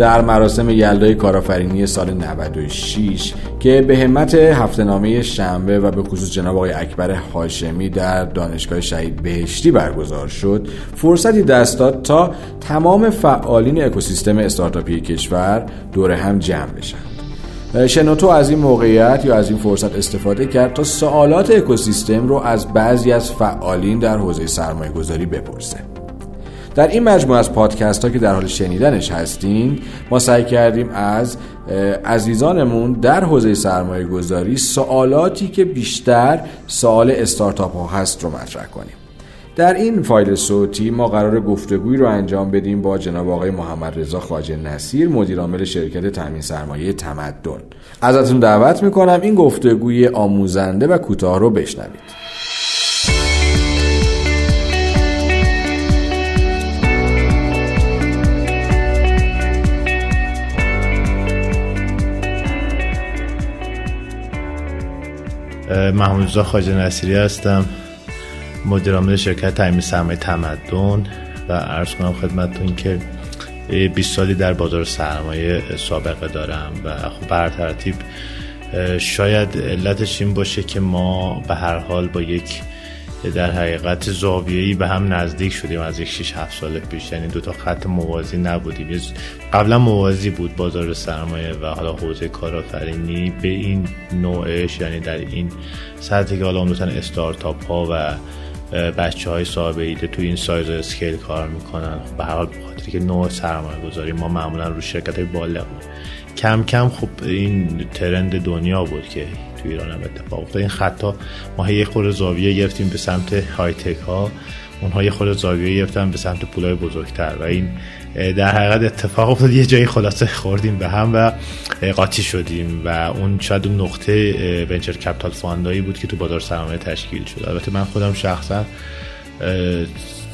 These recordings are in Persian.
در مراسم یلدای کارآفرینی سال 96 که به همت هفته نامه شنبه و به خصوص جناب آقای اکبر هاشمی در دانشگاه شهید بهشتی برگزار شد فرصتی دست داد تا تمام فعالین اکوسیستم استارتاپی کشور دور هم جمع بشن. شنوتو از این موقعیت یا از این فرصت استفاده کرد تا سوالات اکوسیستم رو از بعضی از فعالین در حوزه سرمایه گذاری بپرسه. در این مجموعه از پادکست ها که در حال شنیدنش هستیم ما سعی کردیم از عزیزانمون در حوزه سرمایه گذاری سوالاتی که بیشتر سوال استارتاپ ها هست رو مطرح کنیم. در این فایل صوتی ما قرار گفتگویی رو انجام بدیم با جناب آقای محمد رضا خواجه نصیر مدیر عامل شرکت تامین سرمایه تمدن. ازتون دعوت می‌کنم این گفتگوی آموزنده و کوتاه رو بشنوید. محمود رضا خواجه نصیری هستم مدیر عامل شرکت تامین سرمایه تمدن و عرض کنم خدمتتون که 20 سالی در بازار سرمایه سابقه دارم و خب بر ترتیب شاید علتش این باشه که ما به هر حال با یک در حقیقت زاویه‌ای به هم نزدیک شدیم از یک 6 7 سال پیش. یعنی دو تا خط موازی نبودیم. قبلا موازی بود بازار سرمایه و حالا حوزه کارآفرینی به این نوعش یعنی در این سطحی که حالا مثلا استارتاپ ها و بچه های صاحب ایده تو این سایز و اسکیل کار می‌کنن. به هر حال بخاطر که نوع سرمایه گذاری ما معمولا رو شرکت های بالغ کم کم خب این ترند دنیا بود که تو ایران هم اتفاق افتاد. این خطا ما یه خورده زاویه گرفتیم به سمت های تک ها. اونها یه خورده زاویه گرفتن به سمت پولای بزرگتر و این در حقیقت اتفاق افتاد. یه جایی خلاصه خوردیم به هم و قاطی شدیم و اون شاید اون نقطه ونچر کپیتال فاندایی بود که تو بازار سرمایه تشکیل شد. البته من خودم شخصا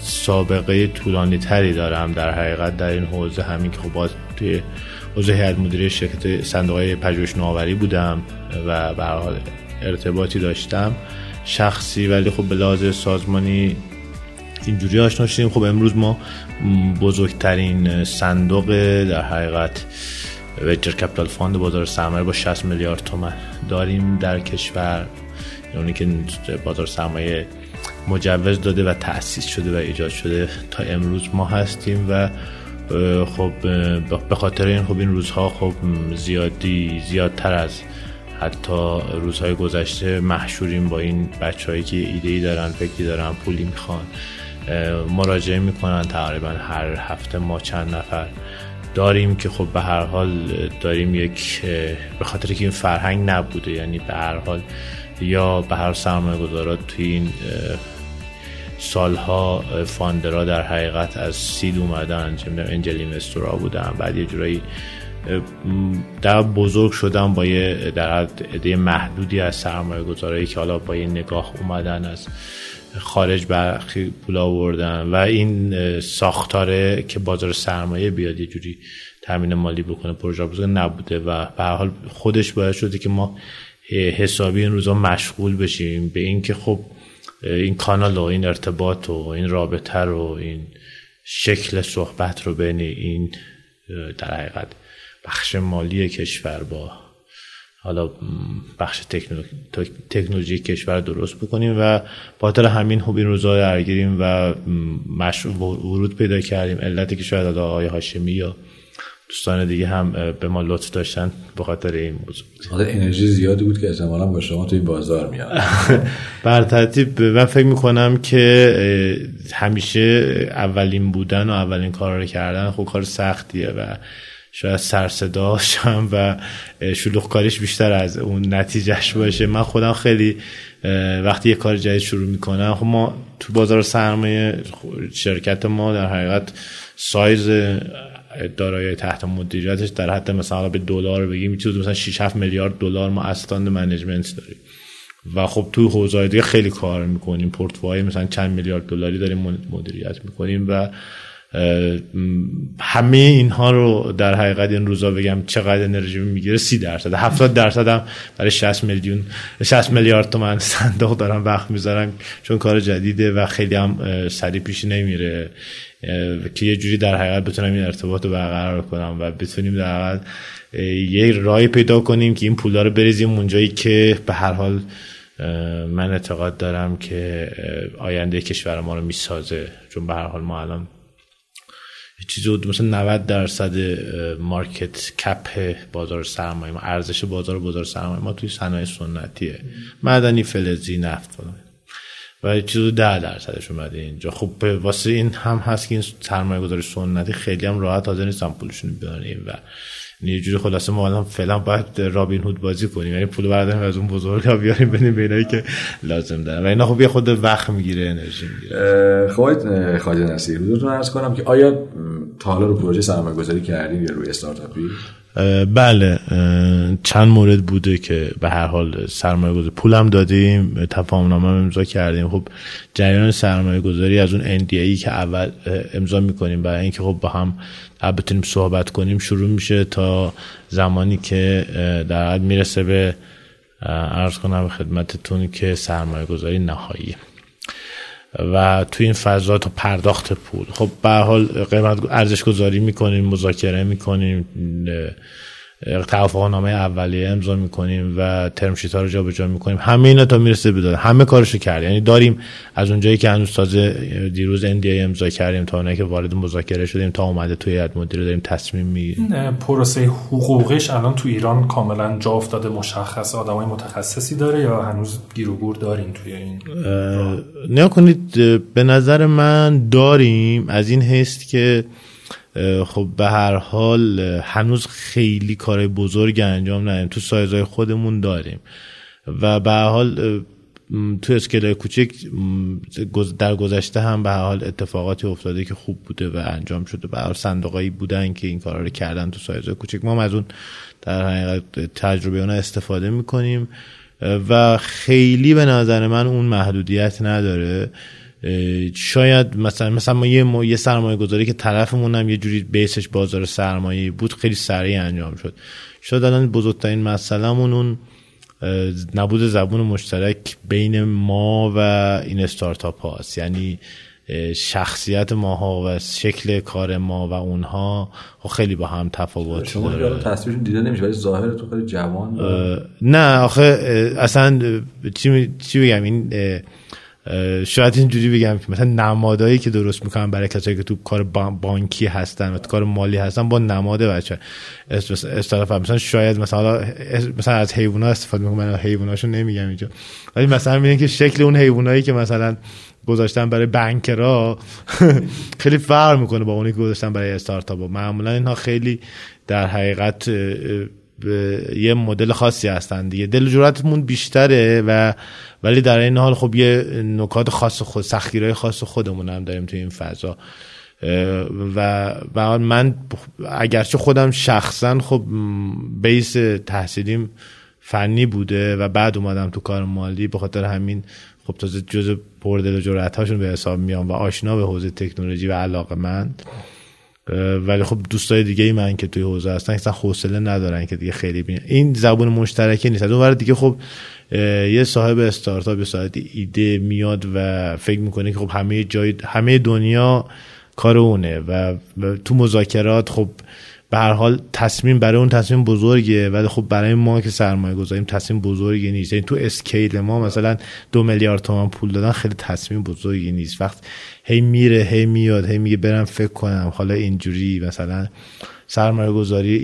سابقه طولانی تری دارم در حقیقت در این حوزه. همین که خب باز توی عضو هیئت مدیره شرکت صندوق های پژوهش نوآوری بودم و به ارتباطی داشتم. شخصی ولی خب به سازمانی اینجوری آشنا شدیم. خب امروز ما بزرگترین صندوق در حقیقت venture capital fund بازار سرمایه با 60 میلیارد تومن داریم در کشور. یعنی که بازار سرمایه مجوز داده و تأسیس شده و ایجاد شده. تا امروز ما هستیم و خب به خاطر این خب این روزها خب زیادی زیادتر از حتی روزهای گذشته محشوریم با این بچه‌هایی که ایده ای دارن فکری دارن پولی می‌خوان مراجعه می‌کنن. تقریبا هر هفته ما چند نفر داریم که خب به هر حال داریم یک به خاطر که این فرهنگ نبوده یعنی به هر حال یا به هر سرمایه گذارات توی این سالها فاندرا در حقیقت از سید اومدن چه می‌دونم انجل اینوستورا بودن بعد یه جورایی در بزرگ شدن با یه در عده محدودی از سرمایه گذارایی که حالا با یه نگاه اومدن از خارج برخی پول آوردن و این ساختاره که بازار سرمایه بیاد یه جوری تامین مالی بکنه پروژه بزرگ نبوده و به هر حال خودش باید شده که ما حسابی این روزا مشغول بشیم. به اینکه خب این کانال و این ارتباط و این رابطه رو این شکل صحبت رو بین این در حقیقت بخش مالی کشور با حالا بخش تکنولوژی کشور درست بکنیم و با همین خوب این روزا درگیریم و ورود پیدا کردیم علتی که شاید آقای هاشمی یا دوستان دیگه هم به ما لطف داشتن به خاطر این موضوع. حالا انرژی زیادی بود که احتمالا با شما توی بازار میاد. بر ترتیب من فکر می‌کنم که همیشه اولین بودن و اولین کار رو کردن خب کار سختیه و شاید سرصداشم و شلوغ کاریش بیشتر از اون نتیجهش باشه. من خودم خیلی وقتی یه کار جدید شروع می‌کنم خب ما تو بازار سرمایه شرکت ما در حقیقت سایز دارایی تحت مدیریتش در حد مثلا به دلار بگیم چیز مثلا 6 7 میلیارد دلار ما asset under management داریم. و خب تو حوزه دیگه خیلی کار می‌کنیم. پورتفوی مثلا چند میلیارد دلاری داریم مدیریت می‌کنیم و همه اینها رو در حقیقت این روزا بگم چقدر انرژی می‌گیره سی درصد. 70 درصد هم برای 60 میلیون 60 میلیارد تومن صندوق دارم وقت می‌ذارم چون کار جدیده و خیلی هم سریع پیش نمیره. که یه جوری در حقیقت بتونم این ارتباط رو برقرار کنم و بتونیم در حقیقت یه رای پیدا کنیم که این پولا رو بریزیم اونجایی که به هر حال من اعتقاد دارم که آینده کشور ما رو می‌سازه. چون به هر حال ما الان چیزی مثلا 90 درصد مارکت کپ بازار سرمایه ما ارزش بازار بازار سرمایه ما توی صنایع سنتیه. معدنی فلزی نفت و چیزو ده درصدش اومده اینجا. خب واسه این هم هست که این سرمایه گذاری سنتی خیلی هم راحت حاضر نیستن پولشون بیاریم و یه جوری خلاصه ما الان فعلا باید رابین هود بازی کنیم. یعنی پول برداریم از اون بزرگا بیاریم بدیم به که لازم دارن. و اینا خب یه خود وقت می‌گیره انرژی می‌گیره. خب خواهد نصیر حضورتون عرض کنم که آیا تا حالا رو پروژه سرمایه گذاری کردیم یا روی استارتاپی؟ بله چند مورد بوده که به هر حال سرمایه گذاری پولم دادیم تفاهم نامه امضا کردیم. خب جریان سرمایه گذاری از اون NDA که اول امضا می‌کنیم برای اینکه خب با هم بتونیم صحبت کنیم شروع میشه تا زمانی که در می‌رسه به عرض کنم خدمتتون که سرمایه گذاری نهایی. و تو این فضا تا پرداخت پول. خب به حال قیمت ارزش گذاری می‌کنیم مذاکره می‌کنیم توافق نامه اولیه امضا می‌کنیم و ترم ها رو جابجا می‌کنیم. همه اینا تا می‌رسه به همه کارشو کرد. یعنی داریم از اونجایی که هنوز تازه دیروز NDA امضا کردیم تا اونایی که وارد مذاکره شدیم تا اومده توی هیئت مدیره داریم تصمیم می‌گیریم پروسه حقوقش الان تو ایران کاملا جا افتاده. مشخص آدمای متخصصی داره یا هنوز گیر و گور داریم توی این نه کنید به نظر من داریم. از این هست که خب به هر حال هنوز خیلی کار بزرگ انجام ندیم تو سایزهای خودمون داریم. و به هر حال تو اسکیل کوچک در گذشته هم به هر حال اتفاقاتی افتاده که خوب بوده و انجام شده. به هر صندوقایی بودن که این کارا رو کردن تو سایزهای کوچک ما از اون در حقیقت تجربه اونا استفاده می‌کنیم. و خیلی به نظر من اون محدودیت نداره. شاید مثلا مثلا ما یه, یه سرمایه گذاری که طرفمون هم یه جوری بیسش بازار سرمایه بود خیلی سریع انجام شد. شاید الان بزرگترین مسئلهمون اون نبود زبون مشترک بین ما و این استارتاپ هاست یعنی شخصیت ماها و شکل کار ما و اونها خب خیلی با هم تفاوت شما تصویرشون دیده نمیشه ولی ظاهر تو خیلی جوان نه آخه اصلا چی, چی بگم؟ این شاید اینجوری بگم که مثلا نمادایی که درست می‌کنن برای کسایی که تو کار بانکی هستن و تو کار مالی هستن با نماد بچه. استفاده مثلا شاید مثلا مثلا از حیونا استفاده می‌کنن من حیواناشو نمیگم اینجا. ولی مثلا میگن که شکل اون حیوانایی که مثلا گذاشتن برای بنکرا خیلی فرق می‌کنه با اونی که گذاشتن برای استارتاپ معمولا اینها خیلی در حقیقت یه مدل خاصی هستن دیگه. دل جرأتمون بیشتره و ولی در این حال خب یه نکات خاص خود سختگیرهای خاص خودمون هم داریم تو این فضا. و من اگرچه خودم شخصا خب بیس تحصیلیم فنی بوده و بعد اومدم تو کار مالی به خاطر همین خب تازه جز پردل و جرأت به حساب میام و آشنا به حوزه تکنولوژی و علاقه مند ولی خب دوستای دیگه ای من که توی حوزه هستن اصلا حوصله ندارن که دیگه خیلی بین این زبون مشترکی نیست. اون دیگه خب یه صاحب استارتاپ یا ایده میاد و فکر می‌کنه که خب همه جای همه دنیا کار اونه و تو مذاکرات خب به هر حال تصمیم برای اون تصمیم بزرگه ولی خب برای ما که سرمایه گذاریم تصمیم بزرگی نیست. یعنی تو اسکیل ما مثلا دو میلیارد تومان پول دادن خیلی تصمیم بزرگی نیست. وقت هی میره هی میاد هی میگه برم فکر کنم. حالا اینجوری مثلا سرمایه گذاری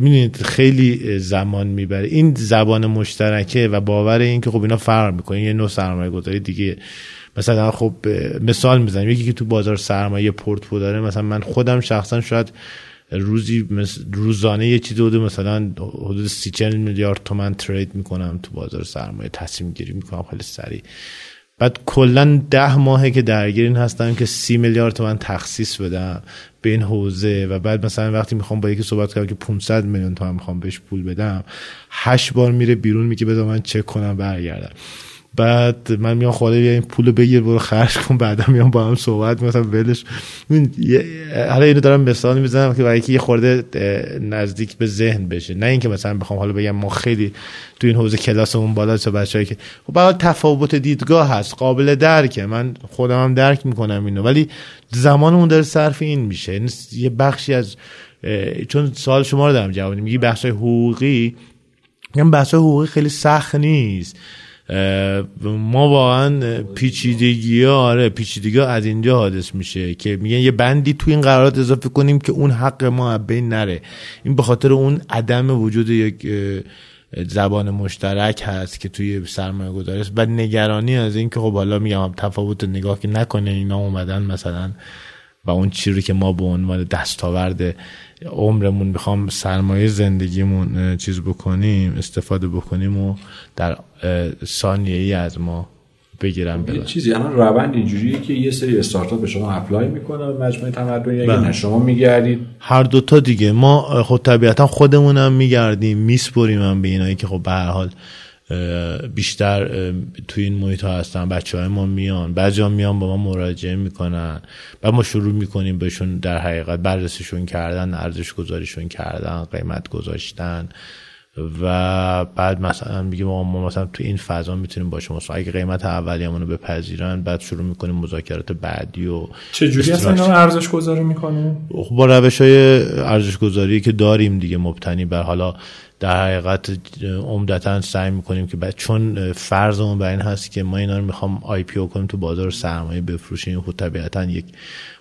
می‌دونید خیلی زمان می‌بره. این زبان مشترکه و باور این که خب اینا فرق می‌کنه. یه نوع سرمایه گذاری دیگه. مثلا خب مثال می‌زنیم یکی که تو بازار سرمایه پورتفو داره مثلا من خودم شخصا شاید روزی روزانه یه چیزی بوده مثلا حدود سی چل میلیارد تومن ترید می‌کنم تو بازار سرمایه تصمیم گیری می‌کنم خیلی سریع. بعد کلا ده ماهه که درگیر این هستم که سی میلیارد تومن تخصیص بدم به این حوزه و بعد مثلا وقتی می‌خوام با یکی صحبت کنم که 500 میلیون تومن می‌خوام بهش پول بدم هشت بار میره بیرون میگه بذار من چک کنم برگردم. بعد من میام خاله بیا این پولو بگیر برو خرج کن بعدا میام با هم صحبت مثلا ولش. حالا اینو دارم مثال می‌زنم که برای یه خورده نزدیک به ذهن بشه. نه اینکه مثلا بخوام حالا بگم ما خیلی تو این حوزه کلاسمون بالا چه بچه‌ای که خب تفاوت دیدگاه هست قابل درکه. من خودم هم درک می‌کنم اینو. ولی زمانمون داره صرف این میشه. یعنی یه بخشی از چون سوال شما رو دارم جواب میگی بحث حقوقی. میگم بحث حقوقی خیلی سخت نیست. ما واقعا پیچیدگی ها آره پیچیدگی ها از اینجا حادث میشه که میگن یه بندی تو این قرارات اضافه کنیم که اون حق ما بین نره. این به خاطر اون عدم وجود یک زبان مشترک هست که توی سرمایه گذاری و نگرانی از این که خب حالا میگم تفاوت نگاه که نکنه اینا اومدن مثلا و اون چیزی که ما به عنوان دستاورد عمرمون می‌خوام سرمایه زندگیمون چیز بکنیم استفاده بکنیم و در ثانیه ای از ما بگیرم یه چیزی الان روند اینجوریه که یه سری استارتاپ به شما اپلای می‌کنه به مجموعه تمدن یا بله. نه شما میگردید هر دوتا دیگه. ما خود طبیعتا خودمونم میگردیم میسپریم هم به اینایی که خب به هر حال بیشتر توی این محیط ها هستن. بچه های ما میان. بعضی ها میان با ما مراجعه می‌کنن. و ما شروع می‌کنیم بهشون در حقیقت بررسیشون کردن ارزش گذاریشون کردن قیمت گذاشتن. و بعد مثلا میگیم ما مثلا تو این فضا می‌تونیم با شما اگه قیمت اولیه‌مون رو بپذیرن بعد شروع می‌کنیم مذاکرات بعدی و چه جوری اصلا ارزش گذاری می‌کنیم خب با روش های ارزش گذاری که داریم دیگه مبتنی بر حالا در حقیقت عمدتا سعی می‌کنیم که چون فرضمون بر این هست که ما اینا رو می‌خوام آی پی او کنیم تو بازار سرمایه بفروشیم. خود طبیعتا یک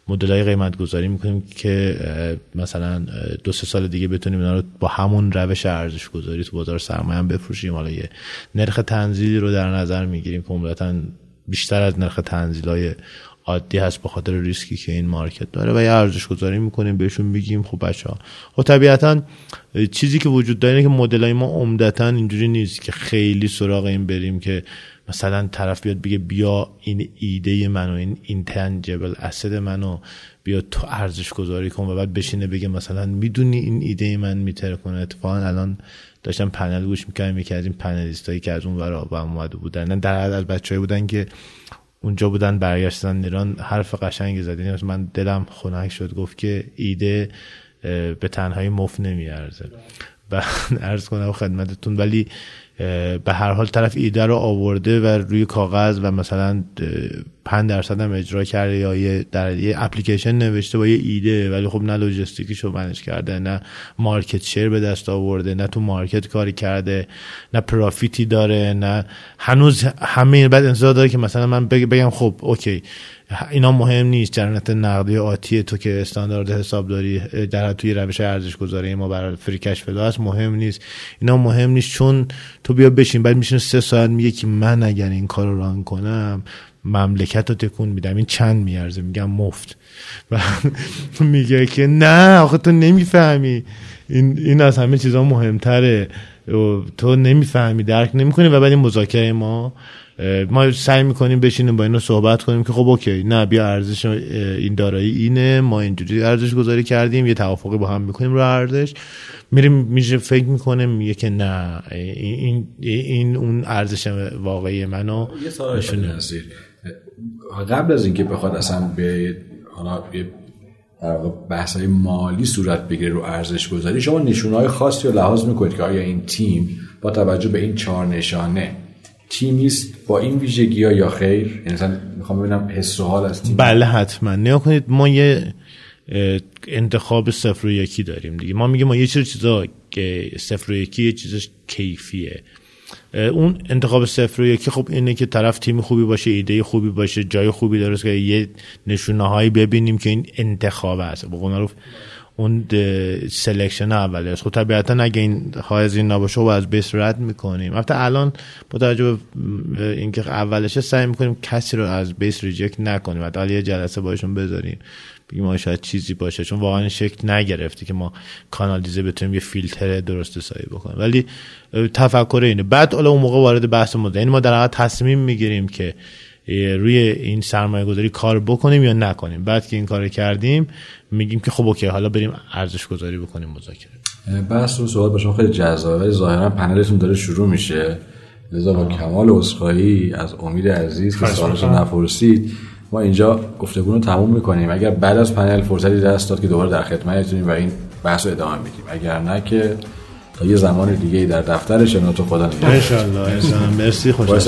مدل های قیمت گذاری می‌کنیم که مثلا دو سه سال دیگه بتونیم اینا رو با همون روش ارزش گذاری تو بازار سرمایه هم بفروشیم. حالا یه نرخ تنزیلی رو در نظر می‌گیریم که عمدتا بیشتر از نرخ تنزیل های عادی هست به خاطر ریسکی که این market داره و یه ارزش گذاری می‌کنیم بهشون میگیم خب بچه ها خب طبیعتا چیزی که وجود داره اینه که مدل ما عمدتا اینجوری نیست که خیلی سراغ این بریم که مثلا طرف بیاد بگه بیا این ایده منو این intangible asset منو بیا تو ارزش گذاری کن و بعد بشینه بگه مثلا می‌دونی این ایده من می‌ترکونه؟ اتفاقا الان داشتم پنل گوش می‌کردم یکی از این panelist هایی که از اون ورا با اومده بودن. در حد از بچه بودن که اونجا بودن برگشتن ایران حرف قشنگی یعنی من دلم خنک شد. گفت که ایده به تنهایی مف نمیارزه. و ارز کنم خدمتتون ولی به هر حال طرف ایده رو آورده و روی کاغذ و مثلا 5 درصد هم اجرا کرده یا یه در یه اپلیکیشن نوشته با یه ایده ولی خب نه لوجستیکیش رو منش کرده نه مارکت شیر به دست آورده نه تو مارکت کاری کرده نه profit ی داره نه هنوز همه بعد انتظار داره که مثلا من بگم خب okay اینا مهم نیست. جریان نقدی آتی تو که استاندارد حسابداری در توی روش ارزش گذاری ما برای free cash flow هست مهم نیست. اینا مهم نیست چون تو بیا بشین بعد میشین سه ساعت میگه که من اگر این کار رو run کنم مملکت رو تکون میدم. این چند میارزه؟ میگم مفت. و میگه که نه آخه تو نمی‌فهمی. این, این از همه چیزا مهمتره. تو نمی‌فهمی درک نمی‌کنی و بعد این مذاکره ما ما سعی می‌کنیم بشینیم با اینو صحبت کنیم که خب اوکی نه بیا ارزش این دارایی اینه ما اینجوری ارزش گذاری کردیم یه توافقی با هم می‌کنیم رو ارزش. میریم میشه فکر می‌کنه میگه که نه این این اون ارزش واقعی منو نشونه قبل از اینکه بخواد اصلا به حالا بحث های مالی صورت بگیره رو ارزش گذاری شما نشونه های خاصی رو لحاظ می‌کنید که آیا این تیم با توجه به این چهار نشانه تیمیست با این ویژگی ها یا خیر؟ یعنی مثلا می‌خوام ببینم حس و حال از تیم. بله حتما. نیا کنید ما یه انتخاب صفر و یکی داریم دیگه. ما میگیم ما یه چیز چیزا که صفر و یکی یه چیزش کیفیه. اون انتخاب صفر و یکی خب اینه که طرف تیم خوبی باشه ایده خوبی باشه جای خوبی درست که یه نشونه هایی ببینیم که این انتخاب است. بقول اون سلکشن اولی است خب طبیعتا اگه این های این نباشه و از بیس رد می‌کنیم. البته الان با توجه به اینکه اولشه سعی می‌کنیم کسی رو از بیس ریجکت نکنیم. حتی یه جلسه باشون بذاریم. بگیم شاید چیزی باشه. چون واقعا شکل نگرفته که ما کانالیزه بتونیم یه فیلتر درست سایی بکنیم. ولی تفکر اینه. بعد حالا اون موقع وارد بحث مده یعنی ما در تصمیم می‌گیریم که روی این سرمایه گذاری کار بکنیم یا نکنیم. بعد که این کار کردیم میگیم که خب اوکی حالا بریم ارزش گذاری بکنیم مذاکره. بحث رو صحبت باشم خیلی جذابه. ظاهرا پنلتون داره شروع میشه. لذا با کمال عذرخواهی از امید عزیز که سوالش نپرسید ما اینجا گفتگو رو تموم می‌کنیم. اگر بعد از پنل فرصتی دست داد که دوباره در خدمتتونیم و این بحث رو ادامه میدیم. اگر نه که تا یه زمان دیگه در دفتر شنوتو خدا نگهدار. ان مرسی. خوش